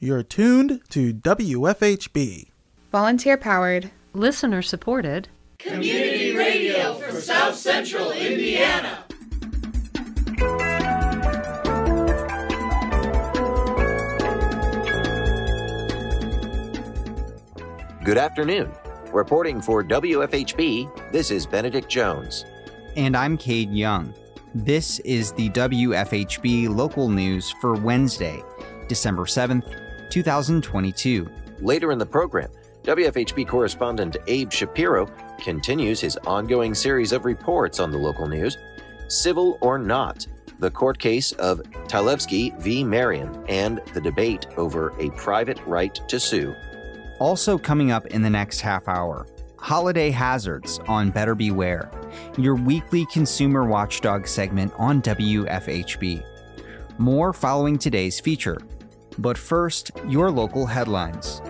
You're tuned to WFHB. Volunteer powered, listener supported, community radio for South Central Indiana. Good afternoon. Reporting for WFHB, this is Benedict Jones. And I'm Cade Young. This is the WFHB local news for Wednesday, December 7th, 2022. Later in the program, WFHB correspondent Abe Shapiro continues his ongoing series of reports on the local news. Civil or not, the court case of Talevski v. Marion and the debate over a private right to sue. Also, coming up in the next half hour, holiday hazards on Better Beware, your weekly consumer watchdog segment on WFHB. More following today's feature. But first, your local headlines.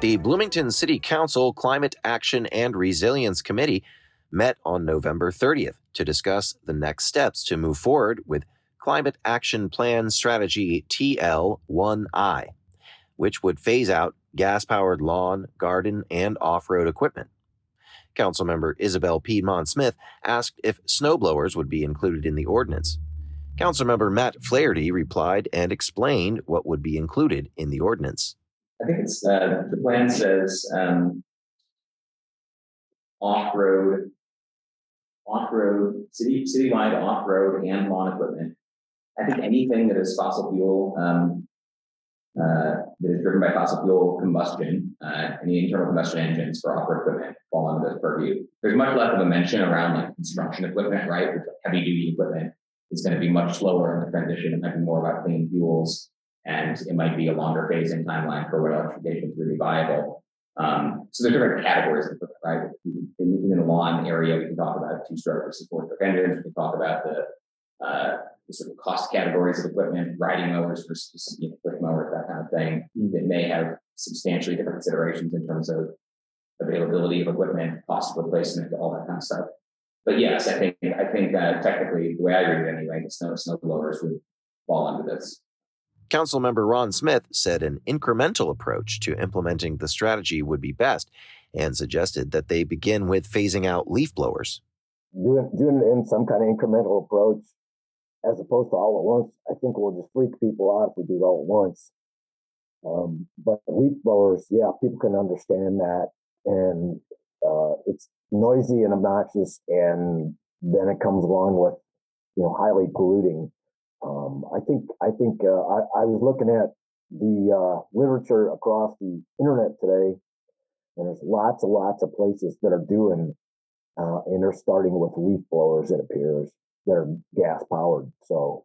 The Bloomington City Council Climate Action and Resilience Committee met on November 30th to discuss the next steps to move forward with Climate Action Plan Strategy TL1I, which would phase out gas powered lawn, garden, and off road equipment. Councilmember Isabel Piedmont Smith asked if snowblowers would be included in the ordinance. Councilmember Matt Flaherty replied and explained what would be included in the ordinance. I think it's uh, the plan says um, off-road, off-road, city citywide off-road and lawn equipment. I think anything that is fossil fuel um, uh, that is driven by fossil fuel combustion, uh, any internal combustion engines for off-road equipment fall under this purview. There's much less of a mention around like construction equipment, right? Which Heavy duty equipment is going to be much slower in the transition. It might be more about clean fuels and it might be a longer phasing timeline for what electrification is really viable. Um, so there's different categories of equipment, right? In, in the lawn area, we can talk about two-stroke support engines. We can talk about the, uh, the sort of cost categories of equipment, riding mowers versus you know, push mowers, that kind of thing. That may have substantially different considerations in terms of availability of equipment, cost of replacement, all that kind of stuff. But yes, I think I think uh, technically, the way I read it anyway, the snow snow blowers would fall under this. Councilmember Ron Smith said an incremental approach to implementing the strategy would be best and suggested that they begin with phasing out leaf blowers. Doing, doing in some kind of incremental approach as opposed to all at once, I think we'll just freak people out if we do it all at once. Um, but leaf blowers, yeah, people can understand that. And uh, it's noisy and obnoxious. And then it comes along with, you know, highly polluting. Um, I think I think uh, I, I, was looking at the uh, literature across the internet today, and there's lots and lots of places that are doing, uh, and they're starting with leaf blowers. It appears that are gas powered. So.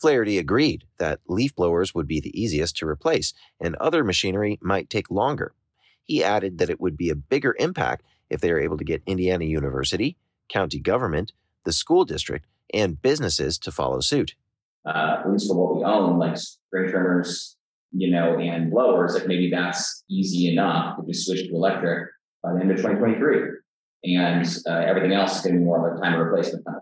Flaherty agreed that leaf blowers would be the easiest to replace, and other machinery might take longer. He added that it would be a bigger impact if they are able to get Indiana University, county government, the school district, and businesses to follow suit uh, at least for what we own, like string trimmers, you know, and blowers, like maybe that's easy enough to just switch to electric by the end of 2023. And uh, everything else is going to be more of a time of replacement kind of thing.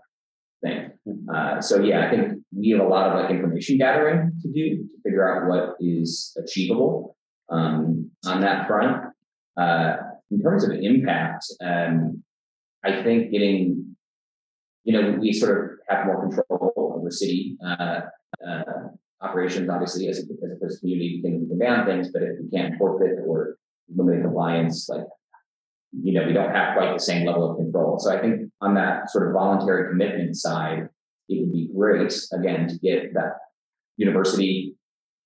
Uh, so yeah, I think we have a lot of like information gathering to do to figure out what is achievable um, on that front. Uh, in terms of impact, um, I think getting, you know, we sort of have more control over city uh, uh, operations, obviously, as a, as a community, we can, we can ban things, but if we can't forfeit or limiting compliance, like, you know, we don't have quite the same level of control. So I think on that sort of voluntary commitment side, it would be great, again, to get that university,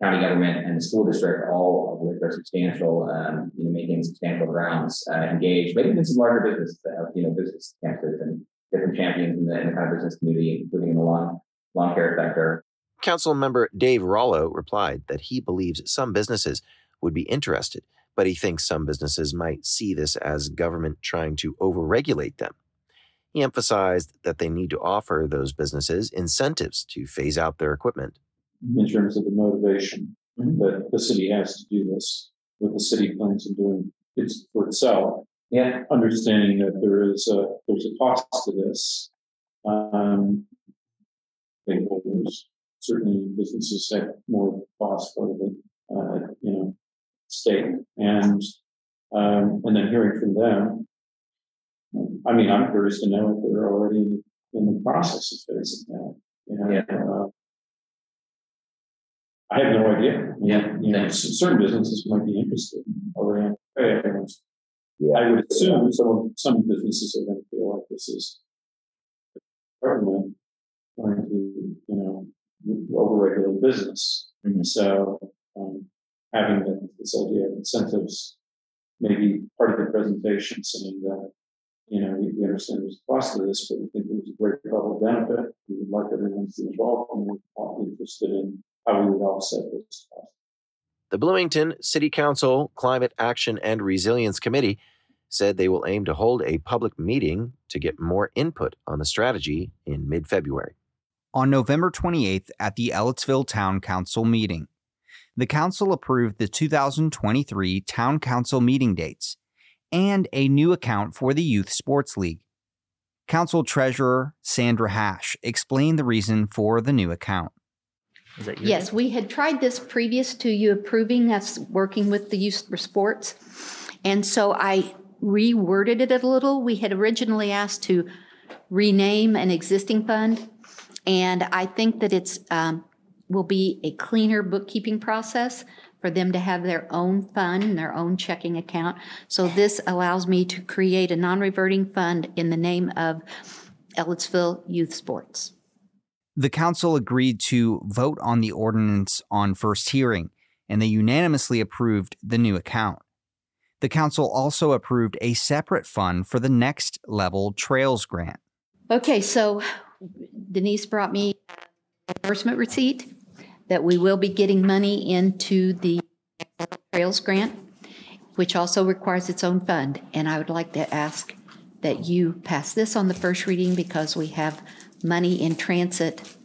county government, and the school district, all which are substantial, um, you know, making substantial grounds uh, engaged, maybe even some larger businesses that have, you know, business campuses and different champions in the, in the kind of business community, including in the lawn, lawn care sector. Council member Dave Rollo replied that he believes some businesses would be interested, but he thinks some businesses might see this as government trying to overregulate them. He emphasized that they need to offer those businesses incentives to phase out their equipment. In terms of the motivation that the city has to do this, what the city plans on doing it for itself, Yeah. understanding that there is a, there's a cost to this. Um, stakeholders, certainly businesses have more cost the, uh, you know, state and, um, and then hearing from them. I mean, I'm curious to know if they're already in the process of facing that, you know? Yeah. uh, I have no idea. Yeah. You know, certain businesses might be interested already. Hey, Yeah. I would assume some, some businesses are gonna feel like this is government trying to, you know, overregulate business. Mhm. So, um, having the- this idea of incentives, maybe part of the presentation saying that, you know, we, we understand there's a cost to this, but we think there's a great public benefit. We would like everyone to be involved and we're all interested in how we would offset this cost. The Bloomington City Council Climate Action and Resilience Committee said they will aim to hold a public meeting to get more input on the strategy in mid February. On November 28th at the Ellettsville Town Council meeting, the council approved the 2023 Town Council meeting dates and a new account for the Youth Sports League. Council Treasurer Sandra Hash explained the reason for the new account. Is that your Yes, we had tried this previous to you approving us working with the youth for sports. And so I reworded it a little. We had originally asked to rename an existing fund. And I think that it's, um, will be a cleaner bookkeeping process for them to have their own fund and their own checking account. So this allows me to create a non-reverting fund in the name of Ellettsville Youth Sports. The council agreed to vote on the ordinance on first hearing, and they unanimously approved the new account. The council also approved a separate fund for the next level trails grant. Okay, so Denise brought me reimbursement receipt that we will be getting money into the Trails Grant, which also requires its own fund. And I would like to ask that you pass this on the first reading because we have money in transit.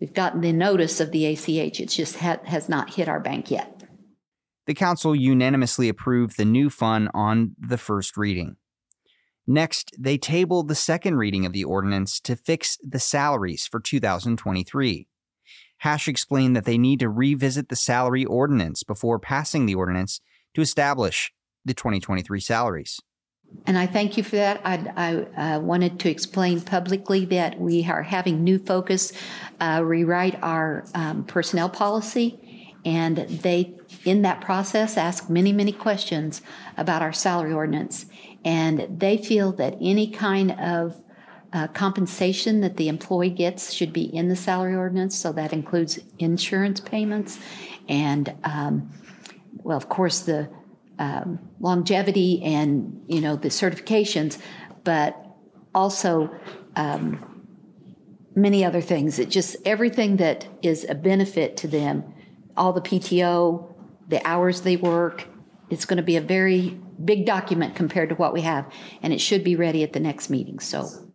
We've gotten the notice of the ACH, it just ha- has not hit our bank yet. The council unanimously approved the new fund on the first reading. Next, they tabled the second reading of the ordinance to fix the salaries for 2023. Hash explained that they need to revisit the salary ordinance before passing the ordinance to establish the 2023 salaries. And I thank you for that. I, I uh, wanted to explain publicly that we are having new focus uh, rewrite our um, personnel policy, and they, in that process, ask many, many questions about our salary ordinance. And they feel that any kind of uh, compensation that the employee gets should be in the salary ordinance. So that includes insurance payments and, um, well, of course, the um, longevity and you know the certifications, but also um, many other things. It just everything that is a benefit to them, all the PTO, the hours they work. It's going to be a very big document compared to what we have, and it should be ready at the next meeting. So.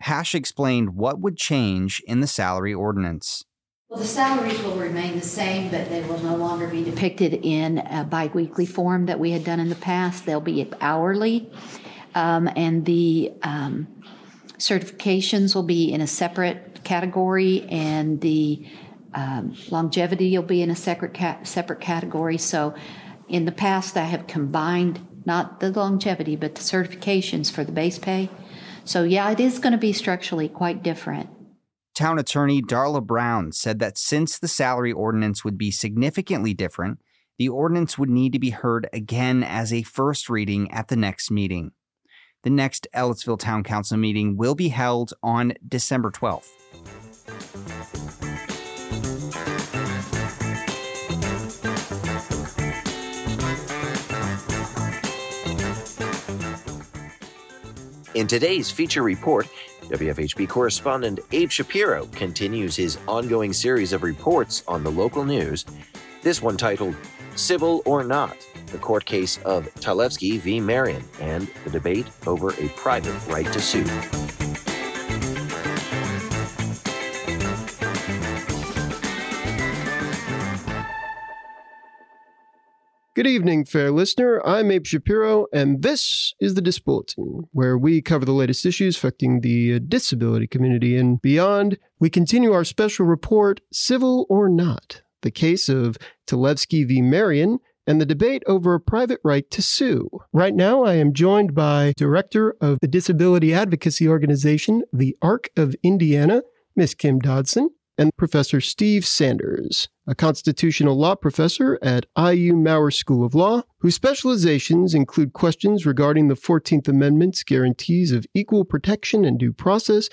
Hash explained what would change in the salary ordinance. Well, the salaries will remain the same, but they will no longer be depicted in a biweekly form that we had done in the past. They'll be hourly. Um, and the um, certifications will be in a separate category, and the um, longevity will be in a separate, ca- separate category. So in the past, I have combined not the longevity, but the certifications for the base pay. So, yeah, it is going to be structurally quite different. Town attorney Darla Brown said that since the salary ordinance would be significantly different, the ordinance would need to be heard again as a first reading at the next meeting. The next Ellettsville Town Council meeting will be held on December 12th. In today's feature report, WFHB correspondent Abe Shapiro continues his ongoing series of reports on the local news. This one titled Civil or Not The Court Case of Talevski v. Marion and the Debate Over a Private Right to Sue. Good evening, fair listener. I'm Abe Shapiro, and this is the Dis Bulletin, where we cover the latest issues affecting the uh, disability community and beyond. We continue our special report, Civil or Not, the case of Talevski v. Marion and the debate over a private right to sue. Right now, I am joined by Director of the Disability Advocacy Organization, the ARC of Indiana, Miss Kim Dodson, and Professor Steve Sanders, a constitutional law professor at IU Maurer School of Law, whose specializations include questions regarding the 14th Amendment's guarantees of equal protection and due process,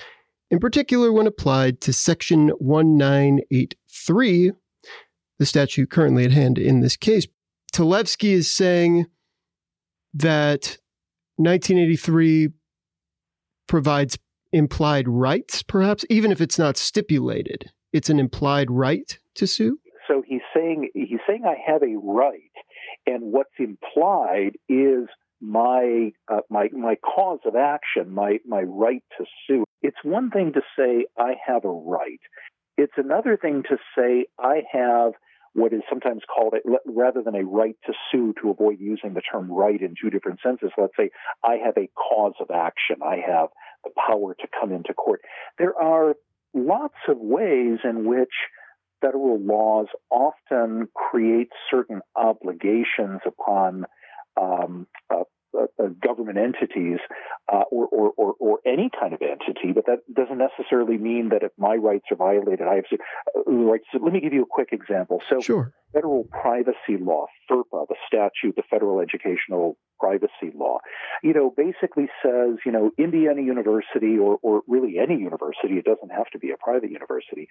in particular when applied to Section 1983, the statute currently at hand in this case. Talevski is saying that 1983 provides implied rights, perhaps, even if it's not stipulated. It's an implied right to sue. So he's saying he's saying I have a right, and what's implied is my uh, my my cause of action, my my right to sue. It's one thing to say I have a right. It's another thing to say I have what is sometimes called a, rather than a right to sue to avoid using the term right in two different senses. Let's say I have a cause of action. I have the power to come into court. There are lots of ways in which federal laws often create certain obligations upon um, uh, uh, uh, government entities uh, or, or, or, or, any kind of entity, but that doesn't necessarily mean that if my rights are violated, I have uh, rights. let me give you a quick example. So, sure. federal privacy law, FERPA, the statute, the Federal Educational Privacy Law, you know, basically says, you know, Indiana University or, or really any university, it doesn't have to be a private university,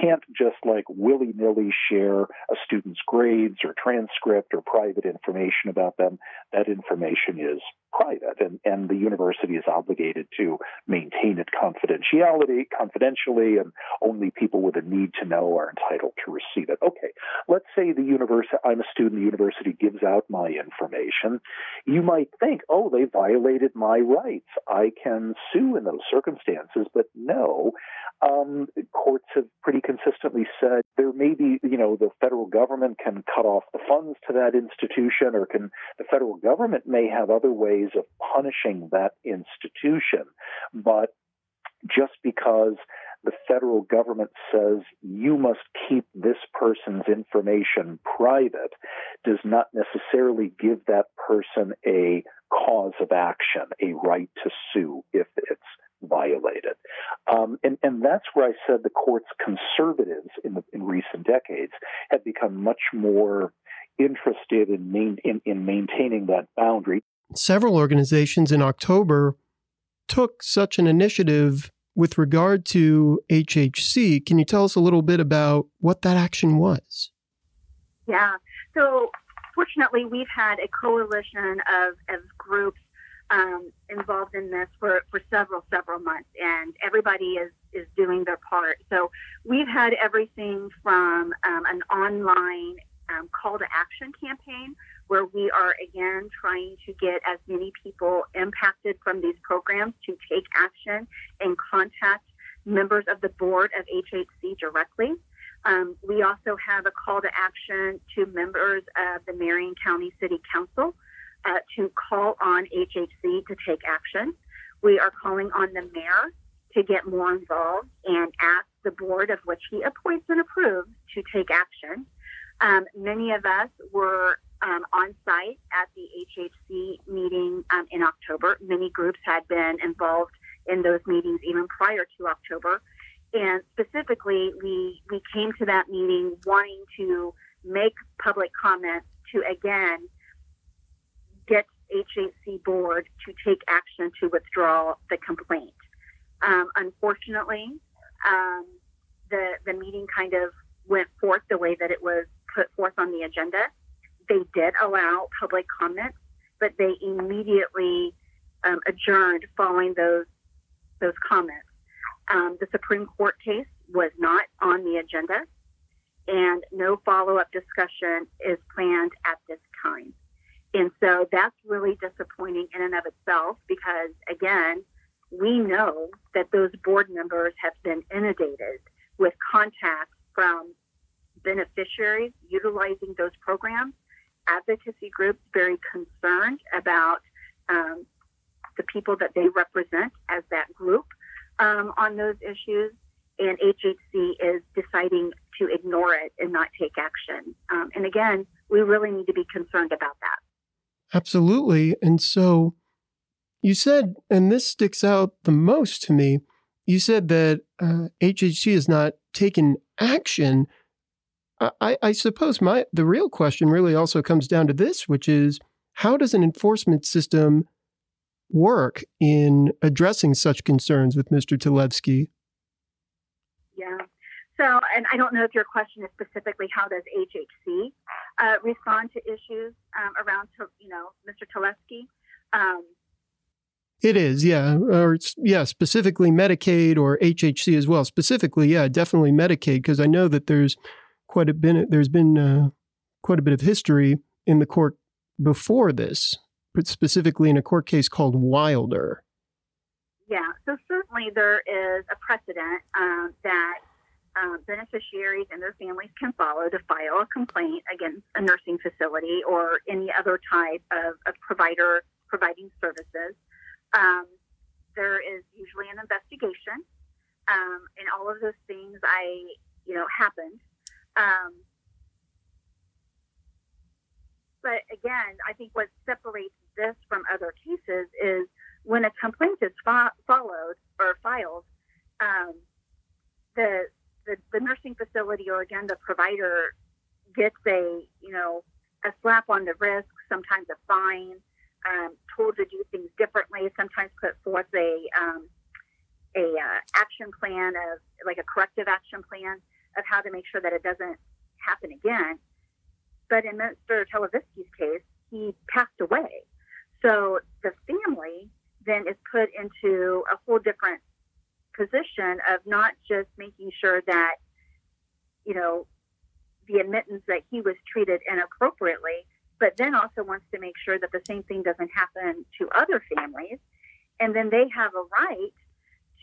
can't just like willy nilly share a student's grades or transcript or private information about them. That information is private and, and the university is obligated to maintain it confidentiality confidentially and only people with a need to know are entitled to receive it. Okay, let's say the university I'm a student, the university gives out my information. You might think, oh, they violated my rights. I can sue in those circumstances, but no. Um, courts have pretty consistently said there may be, you know, the federal government can cut off the funds to that institution, or can the federal government may have other ways of punishing that institution. But just because the federal government says you must keep this person's information private does not necessarily give that person a cause of action, a right to sue if it's violated. Um, and, and that's where I said the court's conservatives in, the, in recent decades have become much more interested in, main, in, in maintaining that boundary. Several organizations in October took such an initiative with regard to HHC. Can you tell us a little bit about what that action was? Yeah. So, fortunately, we've had a coalition of, of groups um, involved in this for, for several, several months, and everybody is, is doing their part. So, we've had everything from um, an online um, call to action campaign where we are again trying to get as many people impacted from these programs to take action and contact members of the board of HHC directly. Um, we also have a call to action to members of the Marion County City Council uh, to call on HHC to take action. We are calling on the mayor to get more involved and ask the board of which he appoints and approves to take action. Um, many of us were um, on site at the HHC meeting um, in October. Many groups had been involved in those meetings even prior to October. And specifically, we, we came to that meeting wanting to make public comments to again get HHC board to take action to withdraw the complaint. Um, unfortunately, um, the the meeting kind of went forth the way that it was put forth on the agenda. They did allow public comments, but they immediately um, adjourned following those those comments. Um, the Supreme Court case was not on the agenda, and no follow up discussion is planned at this time. And so that's really disappointing in and of itself because, again, we know that those board members have been inundated with contacts from beneficiaries utilizing those programs advocacy groups very concerned about um, the people that they represent as that group um, on those issues, and HHC is deciding to ignore it and not take action. Um, and again, we really need to be concerned about that. Absolutely. And so you said, and this sticks out the most to me, you said that uh, HHC has not taken action. I, I suppose my the real question really also comes down to this, which is how does an enforcement system work in addressing such concerns with Mr. Talevski? Yeah. So, and I don't know if your question is specifically how does HHC uh, respond to issues um, around, you know, Mr. Talevski. Um, it is, yeah, or yeah, specifically Medicaid or HHC as well. Specifically, yeah, definitely Medicaid because I know that there's quite a bit. There's been uh, quite a bit of history in the court before this, but specifically in a court case called Wilder. Yeah, so certainly there is a precedent um, that um, beneficiaries and their families can follow to file a complaint against a nursing facility or any other type of, of provider providing services. Um, there is usually an investigation, um, and all of those things I, you know, happened. Um, but again, I think what separates this from other cases is when a complaint is fo- followed or filed, um, the, the the nursing facility or again the provider gets a you know a slap on the wrist, sometimes a fine, um, told to do things differently, sometimes put forth a um, a uh, action plan of like a corrective action plan of how to make sure that it doesn't happen again. But in Mr. Talevski's case, he passed away. So the family then is put into a whole different position of not just making sure that, you know, the admittance that he was treated inappropriately, but then also wants to make sure that the same thing doesn't happen to other families. And then they have a right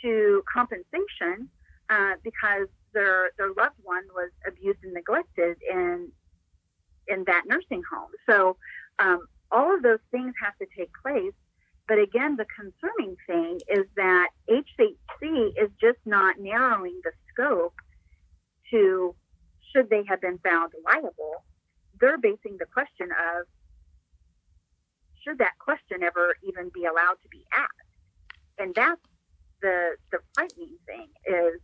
to compensation uh, because their their loved one was abused and neglected in in that nursing home. So um, all of those things have to take place. But again, the concerning thing is that HHC is just not narrowing the scope to should they have been found liable they're basing the question of should that question ever even be allowed to be asked? And that's the the frightening thing is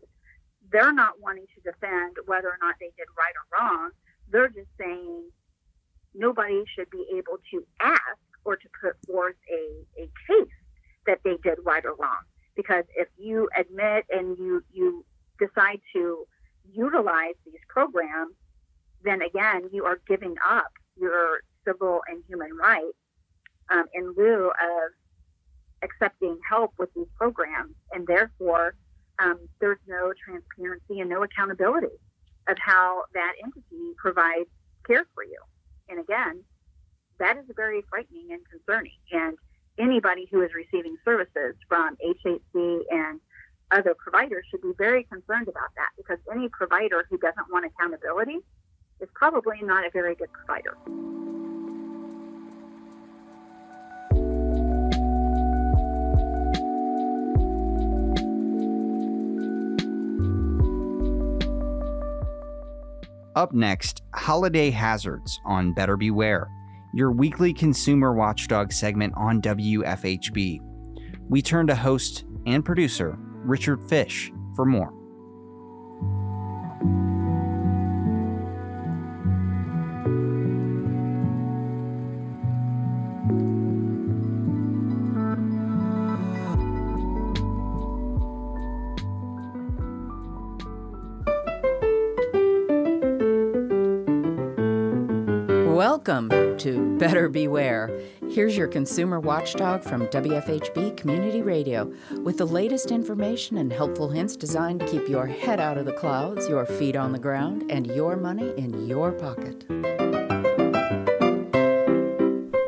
they're not wanting to defend whether or not they did right or wrong. They're just saying nobody should be able to ask or to put forth a, a case that they did right or wrong. Because if you admit and you you decide to utilize these programs then again, you are giving up your civil and human rights um, in lieu of accepting help with these programs. And therefore, um, there's no transparency and no accountability of how that entity provides care for you. And again, that is very frightening and concerning. And anybody who is receiving services from HHC and other providers should be very concerned about that because any provider who doesn't want accountability is probably not a very good provider. Up next, holiday hazards on Better Beware, your weekly consumer watchdog segment on WFHB. We turn to host and producer Richard Fish for more. Welcome to Better Beware. Here's your consumer watchdog from WFHB Community Radio with the latest information and helpful hints designed to keep your head out of the clouds, your feet on the ground, and your money in your pocket.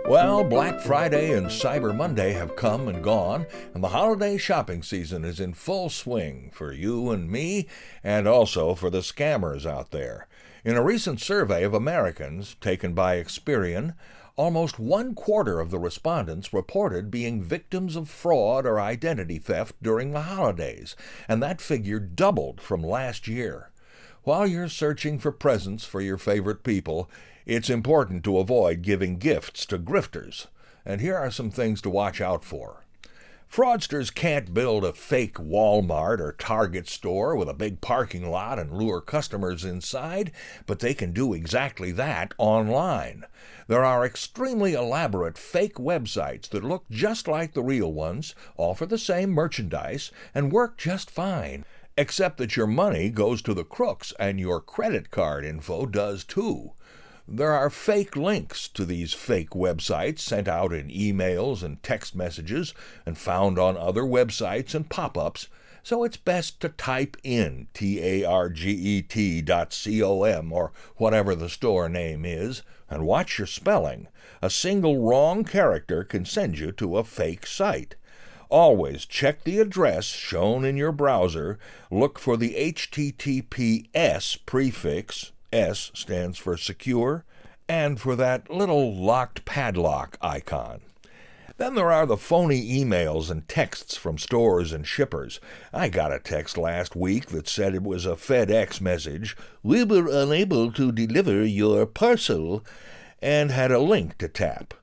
Well, Black Friday and Cyber Monday have come and gone, and the holiday shopping season is in full swing for you and me, and also for the scammers out there. In a recent survey of Americans taken by Experian, almost one quarter of the respondents reported being victims of fraud or identity theft during the holidays, and that figure doubled from last year. While you're searching for presents for your favorite people, it's important to avoid giving gifts to grifters. And here are some things to watch out for. Fraudsters can't build a fake Walmart or Target store with a big parking lot and lure customers inside, but they can do exactly that online. There are extremely elaborate fake websites that look just like the real ones, offer the same merchandise, and work just fine. Except that your money goes to the crooks and your credit card info does too. There are fake links to these fake websites sent out in emails and text messages and found on other websites and pop ups, so it's best to type in T-A-R-G-E-T dot C-O-M or whatever the store name is and watch your spelling. A single wrong character can send you to a fake site. Always check the address shown in your browser, look for the HTTPS prefix S stands for secure, and for that little locked padlock icon. Then there are the phony emails and texts from stores and shippers. I got a text last week that said it was a FedEx message, We were unable to deliver your parcel, and had a link to tap.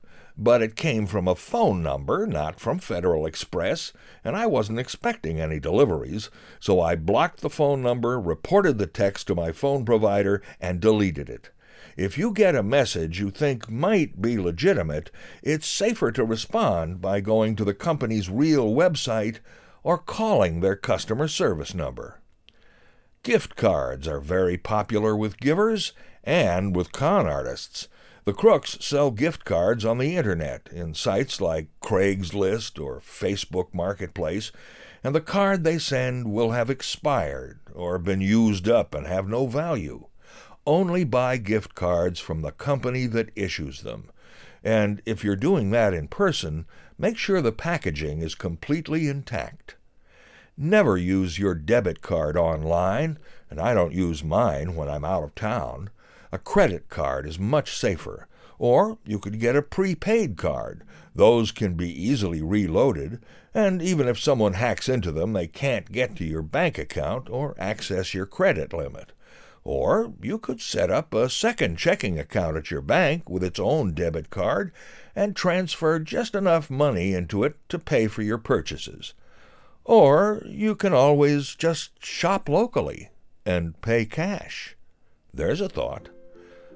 But it came from a phone number, not from Federal Express, and I wasn't expecting any deliveries, so I blocked the phone number, reported the text to my phone provider, and deleted it. If you get a message you think might be legitimate, it's safer to respond by going to the company's real website or calling their customer service number. Gift cards are very popular with givers and with con artists. The crooks sell gift cards on the internet in sites like Craigslist or Facebook Marketplace, and the card they send will have expired or been used up and have no value. Only buy gift cards from the company that issues them. And if you're doing that in person, make sure the packaging is completely intact. Never use your debit card online, and I don't use mine when I'm out of town. A credit card is much safer. Or you could get a prepaid card. Those can be easily reloaded, and even if someone hacks into them, they can't get to your bank account or access your credit limit. Or you could set up a second checking account at your bank with its own debit card and transfer just enough money into it to pay for your purchases. Or you can always just shop locally and pay cash. There's a thought.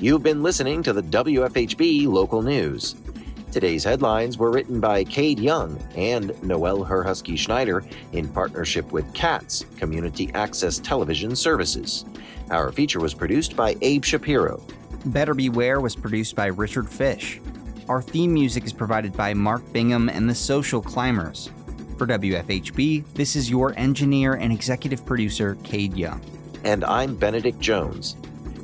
You've been listening to the WFHB local news. Today's headlines were written by Cade Young and Noel Herhusky Schneider in partnership with CATS, Community Access Television Services. Our feature was produced by Abe Shapiro. Better Beware was produced by Richard Fish. Our theme music is provided by Mark Bingham and the Social Climbers. For WFHB, this is your engineer and executive producer, Cade Young. And I'm Benedict Jones.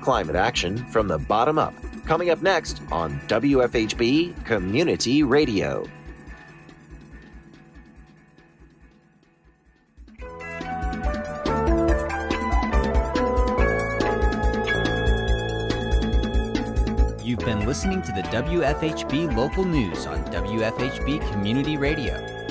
Climate action from the bottom up. Coming up next on WFHB Community Radio. You've been listening to the WFHB local news on WFHB Community Radio.